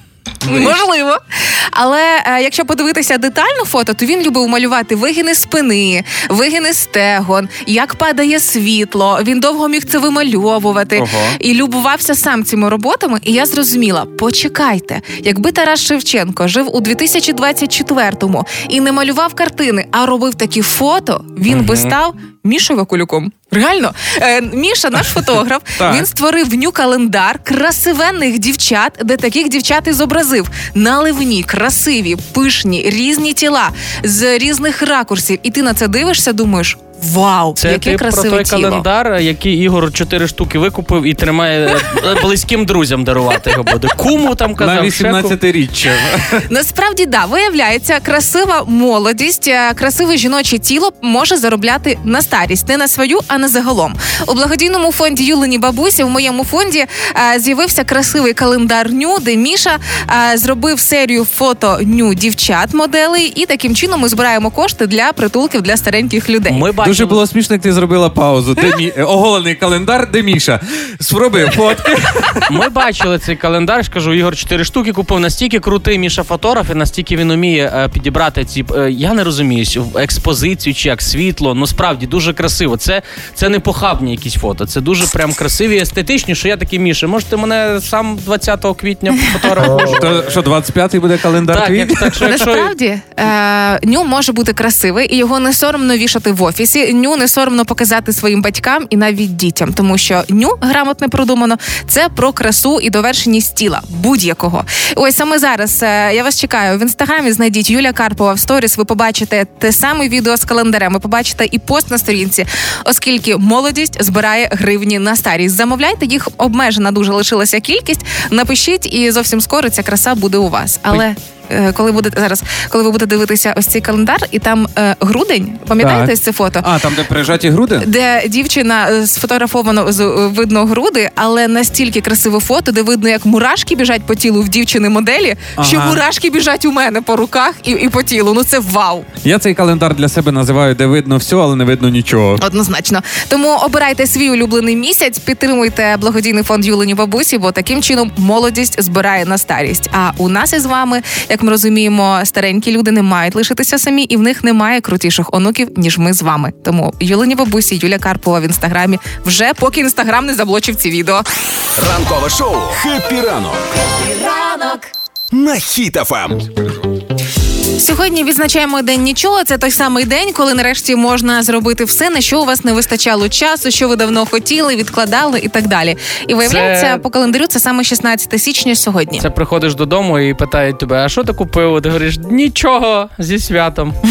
Можливо. Але е, якщо подивитися детально фото, то він любив малювати вигини спини, вигини стегон, як падає світло. Він довго міг це вимальовувати Ого. і любувався сам цими роботами. І я зрозуміла: почекайте, якби Тарас Шевченко жив у 2024-му і не малював картини, а робив такі фото, він би став Мішою Вакулюком. Реально, е, Міша, наш фотограф, він створив ню календар красивенних дівчат, де таких дівчат і зобразив наливні, красиві, пишні, різні тіла з різних ракурсів. І ти на це дивишся, думаєш. Вау, Це яке ти про той тіло. календар, який Ігор чотири штуки викупив і тримає е, близьким друзям дарувати його буде. Куму там казав. На 18-річчя. Насправді да, виявляється, красива молодість, е, красиве жіноче тіло може заробляти на старість, не на свою, а на загалом. У благодійному фонді Юлені Бабусі в моєму фонді е, з'явився красивий календар ню, де Міша зробив серію фото ню дівчат моделей, і таким чином ми збираємо кошти для притулків для стареньких людей. Ми Дуже було смішно, як ти зробила паузу. Де мі... Оголений календар, де Міша. Спробуй фотки. Ми бачили цей календар. ж Кажу, Ігор чотири штуки купив. Настільки крутий Міша фотограф, і настільки він уміє е, підібрати ці. е, я не розумію, в експозицію чи як світло. Ну справді дуже красиво. Це, це не похабні якісь фото. Це дуже прям красиві, естетичні. Що я такий Міша. Можете мене сам 20 квітня фотографувати? То що, 25-й буде календар Так, як, так що якщо Насправді е, ню може бути красивий, і його не соромно вішати в офісі. Ню не соромно показати своїм батькам і навіть дітям, тому що ню грамотно продумано це про красу і довершеність тіла будь-якого. Ось саме зараз е, я вас чекаю в інстаграмі. Знайдіть Юля Карпова в сторіс. Ви побачите те саме відео з календарем. Ви побачите і пост на сторінці, оскільки молодість збирає гривні на старість. Замовляйте їх обмежена дуже лишилася кількість. Напишіть, і зовсім скоро ця краса буде у вас. Але коли будете зараз, коли ви будете дивитися ось цей календар, і там е, грудень, пам'ятаєте Так. це фото? А, там, де прижаті груди? Де дівчина е, сфотографовано з е, видно груди, але настільки красиве фото, де видно, як мурашки біжать по тілу в дівчини моделі, що мурашки біжать у мене по руках і, і по тілу. Ну це вау! Я цей календар для себе називаю, де видно все, але не видно нічого. Однозначно. Тому обирайте свій улюблений місяць, підтримуйте благодійний фонд Юлені бабусі, бо таким чином молодість збирає на старість. А у нас із вами, як ми розуміємо, старенькі люди не мають лишитися самі, і в них немає крутіших онуків, ніж ми з вами. Тому Юлені бабусі, Юля Карпова в інстаграмі вже поки інстаграм не заблочив ці відео. Ранкове шоу «Хеппі ранок» Ранок. на Хіт-ФМ. Сьогодні відзначаємо день нічого. Це той самий день, коли нарешті можна зробити все, на що у вас не вистачало часу, що ви давно хотіли, відкладали і так далі. І виявляється, Це- по календарю це саме 16 січня сьогодні. це приходиш додому і питають тебе, а що ти купив? Ти говориш, нічого зі святом.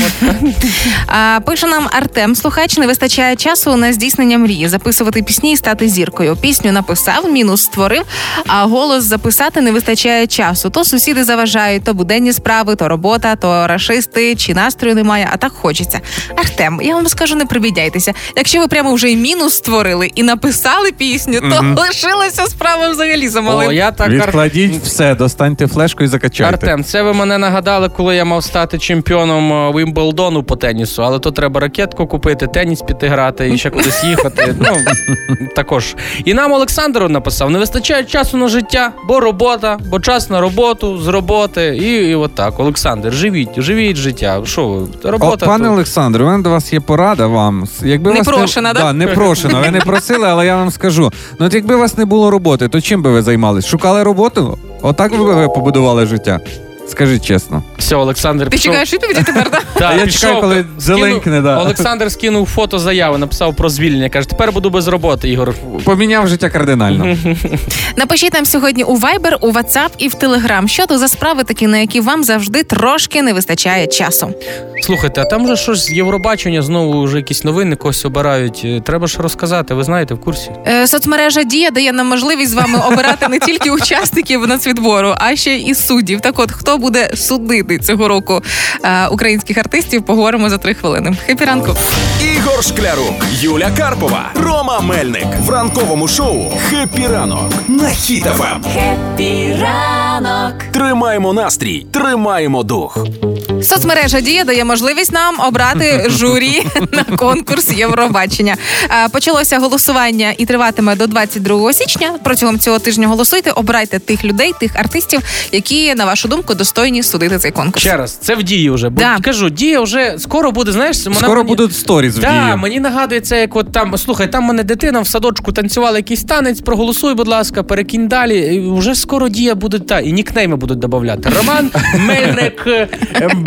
А, пише нам Артем, слухач, не вистачає часу на здійснення мрії, записувати пісні і стати зіркою. Пісню написав, мінус створив, а голос записати не вистачає часу. То сусіди заважають, то буденні справи, то робота, то рашисти, чи настрою немає, а так хочеться. Артем, я вам скажу, не прибідяйтеся. Якщо ви прямо вже і мінус створили і написали пісню, то лишилася справа взагалі О, я так Ар- Відкладіть все, достаньте флешку і закачайте. Артем, це ви мене нагадали, коли я мав стати чемпіоном е, Вімблдону по тенісу, але то треба ракетку купити, теніс піти грати і ще кудись їхати. Ну також. І нам Олександр написав: не вистачає часу на життя, бо робота, бо час на роботу, з роботи. І, і от так. Олександр, живіть, живіть життя. Що ви? О, Робота. пане то- Олександр, у мене до вас є порада вам. Якби вас не... да? Да, непрошена. Ви не просили, але я вам скажу. Ну от якби у вас не було роботи, то чим би ви займались? Шукали роботу? Отак би ви побудували життя? Скажіть чесно. Все, Олександр Ти пішов. чекаєш відповіді тепер? так? Так, я пішов, чекаю, коли зеленькне, да. Олександр скинув фото заяви, написав про звільнення. Каже, тепер буду без роботи, Ігор. Поміняв життя кардинально. Напишіть нам сьогодні у Viber, у WhatsApp і в Telegram. Що то за справи такі, на які вам завжди трошки не вистачає часу. Слухайте, а там же щось з Євробачення знову вже якісь новини когось обирають. Е, Треба ж розказати, ви знаєте, в курсі. Е, соцмережа Дія дає нам можливість з вами обирати не тільки учасників нацвідбору, а ще і суддів. Так от, хто буде судити цього року е, українських артистів, поговоримо за три хвилини. Хеппі ранок. Ігор Шклярук, Юля Карпова, Рома Мельник в ранковому шоу «Хеппі ранок» на Хіт-ФМ. Хеппі Хеппі ранок. Тримаємо настрій, тримаємо дух. Соцмережа Дія дає можливість нам обрати журі на конкурс Євробачення. Е, Почалося голосування і триватиме до 22 січня. Протягом цього тижня голосуйте, обирайте тих людей, тих артистів, які на вашу думку достойні судити цей конкурс. Ще раз, це в дії вже. Бо Да. кажу, дія вже скоро буде, знаєш, вона Скоро мені- будуть сторіс в дії. мені нагадує це, як от там, слухай, там мене дитина в садочку танцювала якийсь танець, проголосуй, будь ласка, перекинь далі. І вже скоро дія будуть, та, і нікнейми будуть додавати. Роман Мельник, е,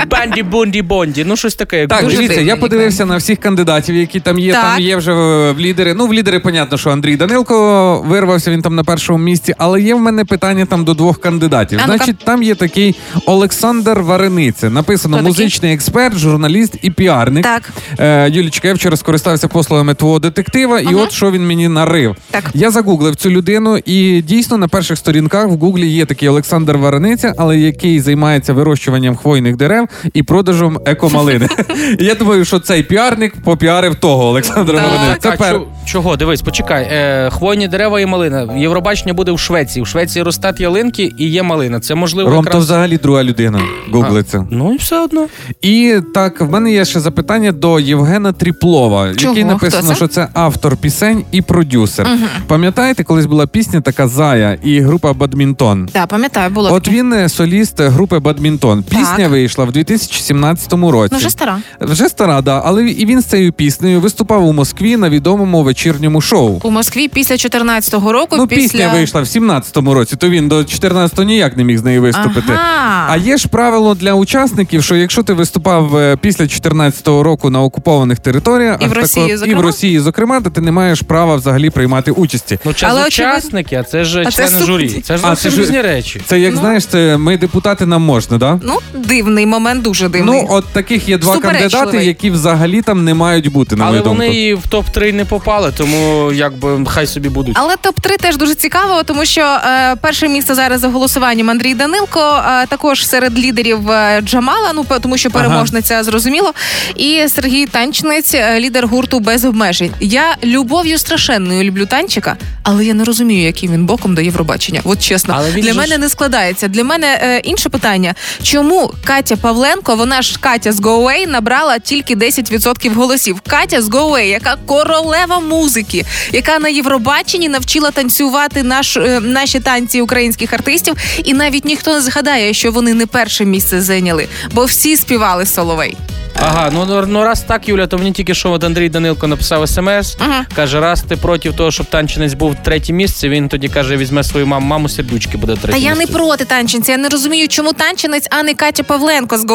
Банді Бунді Бонді. Ну, щось таке. Так, дуже дивіться, дивний я подивився на всіх кандидатів, які там є. Так. Там є вже в в лідери. Ну, в лідери, понятно, що Андрій Данилко вирвався, він там на першому місці. Але є в мене питання там до двох кандидатів. А ну-ка. Значить, там є такий Олександр Варениця. Написано Хто такий? музичний експерт, журналіст і піарник. Так. Е, Юлічка, я вчора скористався послугами твого детектива, і от що він мені нарив. Так. Я загуглив цю людину, і дійсно на перших сторінках в Гуглі є такий Олександр Варениця, але який займається вирощуванням хвойних дерев і продажем екомалини. І Я думаю, що цей піарник попіарив того Олександра чо- чого? Дивись, почекай. Е, хвойні дерева і малина. Євробачення буде в Швеції. В Швеції ростуть ялинки і є малина. Це можливо Ром, то взагалі друга людина гуглиться. Ну і все одно. І так, в мене є ще запитання до Євгена Тріплова, Чого? який написано, Хто це? що це автор пісень і продюсер. Пам'ятаєте, колись була пісня така Зая і група Бадмінтон? Так, пам'ятаю, було От таке. він е, соліст групи Бадмінтон. Пісня вийшла в 2017 році. Ну, вже стара. Вже стара, да, але і він з цією піснею виступав у Москві на відомому вечірньому шоу. У Москві після 14-го року. Ну, після... пісня вийшла в 17-му році, то він до 14-го ніяк не міг з нею виступити. Ага. А є ж правило для учасників, що якщо ти виступав е, після 14-го року на окупованих територіях, І в Росії, тако- і зокрема? в Росії, зокрема, то ти не маєш права взагалі приймати участі. Ну, це Але учасники, а це ж А члени журі. Це ж зовсім різні речі. Це як Ну. знаєш, це ми депутати нам можна, да? Ну, дивний момент, дуже дивний. Ну, от таких є два кандидати, які взагалі там не мають бути, на Але мою думку. вони і в топ-3 не попали, тому якби хай собі будуть. Але топ 3 теж дуже цікаво, тому що е, перше місце зараз за голосуванням Андрій Данилко, е, також серед лідерів е, Джамала, ну по- тому що переможниця зрозуміло. І Сергій Танчнець, е, лідер гурту без обмежень. Я любов'ю страшенною люблю танчика, але я не розумію, яким він боком до Євробачення. От чесно, Але він для же мене не складається. Для мене е, інше питання: чому Катя Павленко, вона ж Катя з Гоуей, набрала тільки 10% голосів? Катя з Гоуей, яка королева музики, яка на Євробаченні навчила танцювати наш, е, наші танці українських артистів, і навіть ніхто не згадає, що вони не перше місце зайняли, бо всі співали Соловей. Ага, ну, ну, ну раз так, Юля, то мені тільки що от Андрій Данилко написав смс. Ага. Каже, раз ти проти того, щоб танчинець був третє місце, він тоді каже, візьме свою маму, маму сердючки буде третє Та я не проти танчинця. Я не розумію, чому танчинець, а не Катя Павленко з.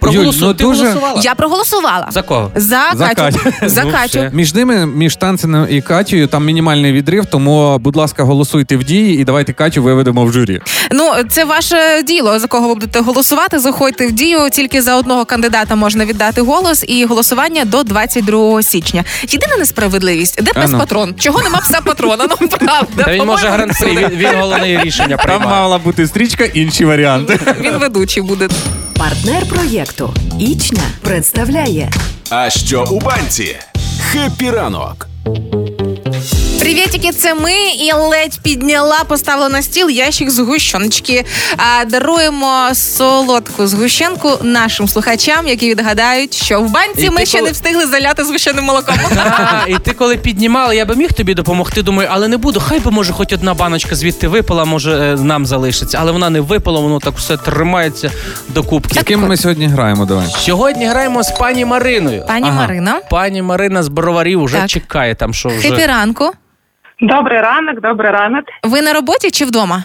Проголосуй, Юль, ну, ти дуже- голосувала? Я проголосувала За кого? за, За Катю. Катю. За Ну, Катю. все. Між ними, між танцем і Катєю, там мінімальний відрив, тому, будь ласка, голосуйте в дії і давайте Катю виведемо в журі. Ну, це ваше діло, за кого ви будете голосувати. Заходьте в дію. Тільки за одного кандидата можна віддати голос, і голосування до 22 січня. Єдина несправедливість, де пес ну. патрон? Чого нема пса патрона? Ну правда. Та він може гран-при, він, він головне рішення Там приймає. мала бути стрічка, інші варіанти. Він ведучий буде. Партнер проєкту Ічня представляє А що у банці? Хеппі ранок. Привітики, це ми і ледь підняла, поставила на стіл ящик згущеночки. А даруємо солодку згущенку нашим слухачам, які відгадають, що в банці І ми ти ще коли- не встигли заляти згущеним молоком. А, і ти коли піднімала, я би міг тобі допомогти. Думаю, але не буду. Хай би може хоч одна баночка звідти випала, може е, нам залишиться. Але вона не випала, воно так все тримається до кубки. З ким ми сьогодні граємо? Давай. Сьогодні граємо з пані Мариною. Пані Ага. Марина, Пані Марина з броварів вже Так. чекає там, що вже. хепі ранку. Добрий ранок, добрий ранок. Ви на роботі чи вдома?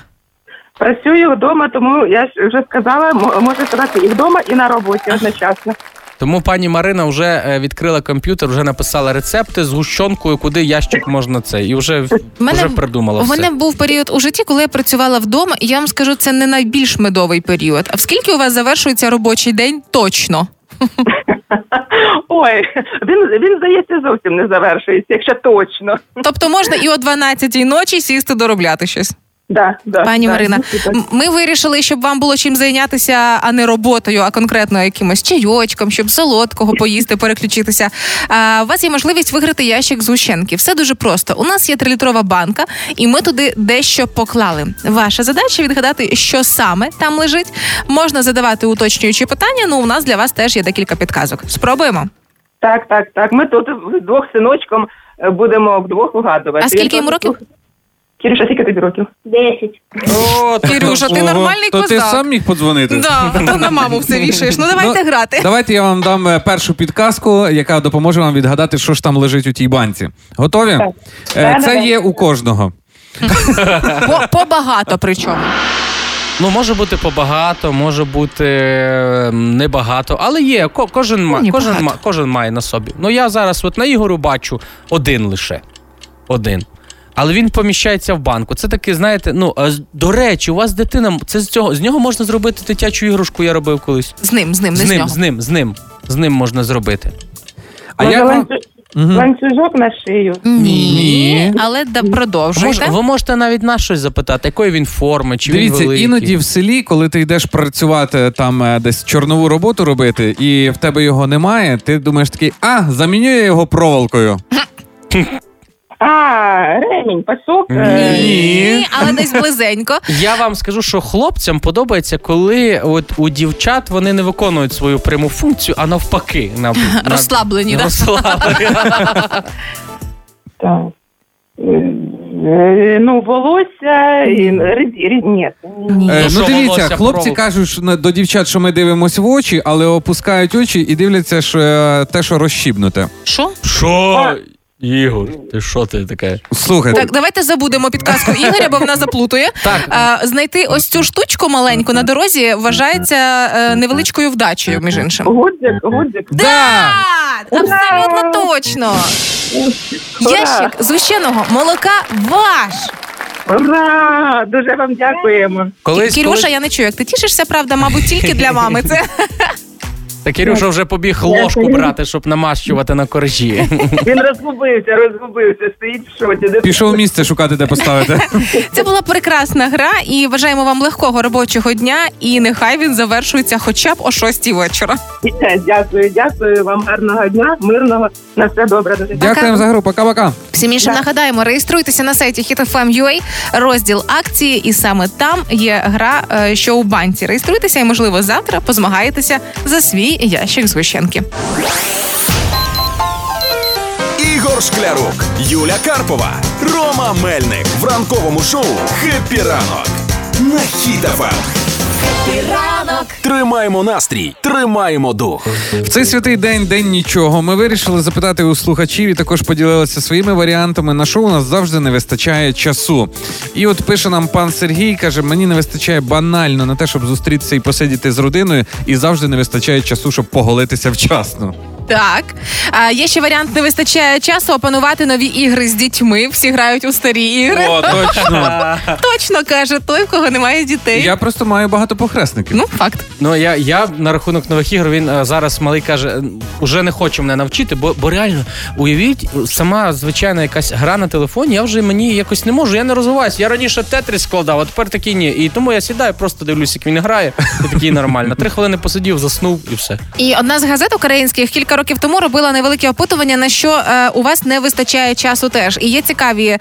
Працюю вдома, тому я ж вже сказала, можу сказати і вдома, і на роботі одночасно. Тому пані Марина вже е, відкрила комп'ютер, вже написала рецепти з гущонкою, куди ящик можна це. І вже, мене, вже придумала у все. мене був період у житті, коли я працювала вдома, і я вам скажу, це не найбільш медовий період. А в скільки у вас завершується робочий день? Точно. Ой, він, він здається зовсім не завершується, якщо точно. Тобто можна і о 12-й ночі сісти доробляти щось. Да, да, Пані да, Марина, ну, ми вирішили, щоб вам було чим зайнятися, а не роботою, а конкретно якимось чайочком, щоб солодкого поїсти, переключитися. А, у вас є можливість виграти ящик з гущенки. Все дуже просто. У нас є трилітрова банка, і ми туди дещо поклали. Ваша задача відгадати, що саме там лежить. Можна задавати уточнюючі питання. Ну, у нас для вас теж є декілька підказок. Спробуємо. Так, так, так. Ми тут вдвох з синочком е, будемо вдвох угадувати. А скільки йому тут- років? Кірюша, скільки тобі років? Десять. О, так, ти нормальний То ти козак. сам міг подзвонити? Да, то на маму все вішаєш. Ну давайте Ну, грати. Давайте я вам дам е, першу підказку, яка допоможе вам відгадати, що ж там лежить у тій банці. Готові? Так. Е, Да, Це є у кожного. По, побагато причому. Ну, може бути побагато, може бути е, небагато, але є. ко- Кожен, ма, Ні, кожен, багато. ма, кожен має на собі. Ну я зараз от на Ігорю бачу один лише. Один. Але він поміщається в банку. Це таке, знаєте, ну до речі, у вас дитина, це з цього з нього можна зробити дитячу іграшку, я робив колись. З ним, з ним, не З з, ним, нього. з ним, з ним. З ним можна зробити. А Може, як вам, ланцю- ланцюжок на шию. Ні. Але да, Мож, продовжуйте. ви можете навіть нас щось запитати, якої він форми, чи Дивіться, він великий. іноді в селі, коли ти йдеш працювати там е, десь чорнову роботу робити, і в тебе його немає, ти думаєш такий, а, заміню я його проволокою. А, ремінь, пасок. е, Ні, але десь близенько. Я вам скажу, що хлопцям подобається, коли от у дівчат вони не виконують свою пряму функцію, а навпаки, на, на- Розслаблені, да? розслаблені. Так. Е, Ну, волосся, і рід- рід- ні. Е, Ну, ну що, дивіться, волосся хлопці проволока? кажуть що на- до дівчат, що ми дивимося в очі, але опускають очі і дивляться, що е, те, що розщібнуте. Що? Що? Ігор, ти що ти таке? Слухайте, Так, давайте забудемо підказку Ігоря, бо вона заплутує. Так. Е, знайти ось цю штучку маленьку на дорозі вважається е, невеличкою вдачею, між іншим. Гудзик, гудзик. да! Так, абсолютно точно. Ящик згущеного молока ваш. Ура! Дуже вам дякуємо. Колись, Кірюша, колись... я не чую, як ти тішишся, правда, мабуть, тільки для мами. Це Та Кірюша вже побіг ложку брати, щоб намащувати на коржі. Він розгубився, розгубився, стоїть в шоці. Де- Пішов місце шукати, де поставити. Це була прекрасна гра, і бажаємо вам легкого робочого дня. І нехай він завершується хоча б о 6 вечора. Дякую, дякую вам гарного дня, мирного, на все добре. Дякуємо за гру, пока-пока. Всім іншим нагадаємо, реєструйтеся на сайті HitFM.ua, розділ акції, і саме там є гра е, що у банці. Реєструйтеся і, можливо, завтра позмагаєтеся за свій ящик згущенки. Ігор Шклярук, Юля Карпова, Рома Мельник в ранковому шоу «Хеппі ранок» на Хіт-ФМ. Ранок Тримаємо настрій, тримаємо дух. В цей святий день, день нічого. Ми вирішили запитати у слухачів і також поділилися своїми варіантами. На що у нас завжди не вистачає часу. І от пише нам пан Сергій, каже: мені не вистачає банально на те, щоб зустрітися і посидіти з родиною, і завжди не вистачає часу, щоб поголитися вчасно. Так. А, є ще варіант: не вистачає часу опанувати нові ігри з дітьми. Всі грають у старі ігри. О, точно. Точно каже той, в кого немає дітей. Я просто маю багато похресників. Ну, факт. Ну я, я на рахунок нових ігор. Він е, зараз малий каже, «Е, уже не хоче мене навчити, бо, бо реально уявіть, сама звичайна якась гра на телефоні. Я вже мені якось не можу. Я не розвиваюся. Я раніше тетріс складав, а тепер такий ні. І тому я сідаю, просто дивлюся, як він грає. І такий нормально. Три хвилини посидів, заснув і все. І одна з газет українських кілька років тому робила невелике опитування, на що е, у вас не вистачає часу теж. І є цікаві е,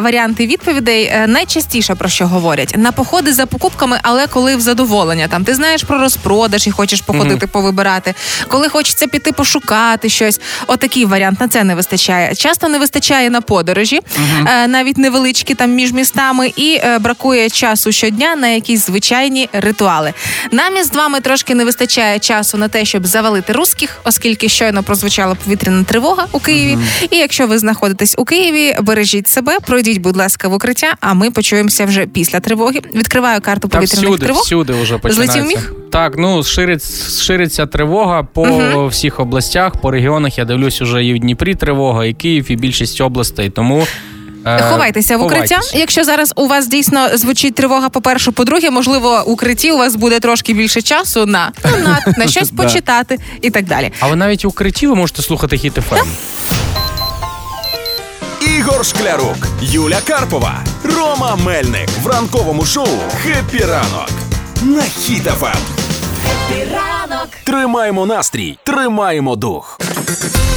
варіанти відповідей. Е, найчастіше про що говорять на походи за покупками, але коли в задоволення. Там ти знаєш про розпродаж і хочеш походити, повибирати. Коли хочеться піти пошукати щось. Отакий варіант на це не вистачає. Часто не вистачає на подорожі, е, навіть невеличкі там між містами, і е, бракує часу щодня на якісь звичайні ритуали. Нам із вами трошки не вистачає часу на те, щоб завалити русських, оскільки щойно прозвучала повітряна тривога у Києві. І якщо ви знаходитесь у Києві, бережіть себе, пройдіть, будь ласка, в укриття. А ми почуємося вже після тривоги. Відкриваю карту Та повітряних всюди, тривог. всюди вже починається. Злетів міг? Так, ну шириться, шириться тривога по всіх областях, по регіонах. Я дивлюсь, уже і в Дніпрі тривога, і Київ, і більшість областей. Тому Ховайтеся в укриття. ховайтесь. Якщо зараз у вас дійсно звучить тривога, по-перше, по-друге, можливо, укритті у вас буде трошки більше часу на, ну, на, на щось почитати і так далі. А ви навіть в укритті ви можете слухати хіт ФМ. Ігор Шклярук, Юля Карпова, Рома Мельник в ранковому шоу «Хеппі ранок» на Хіт-ФМ. Ранок Тримаємо настрій, тримаємо дух.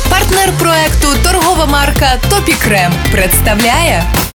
Партнер проекту торгова марка Topicrem представляє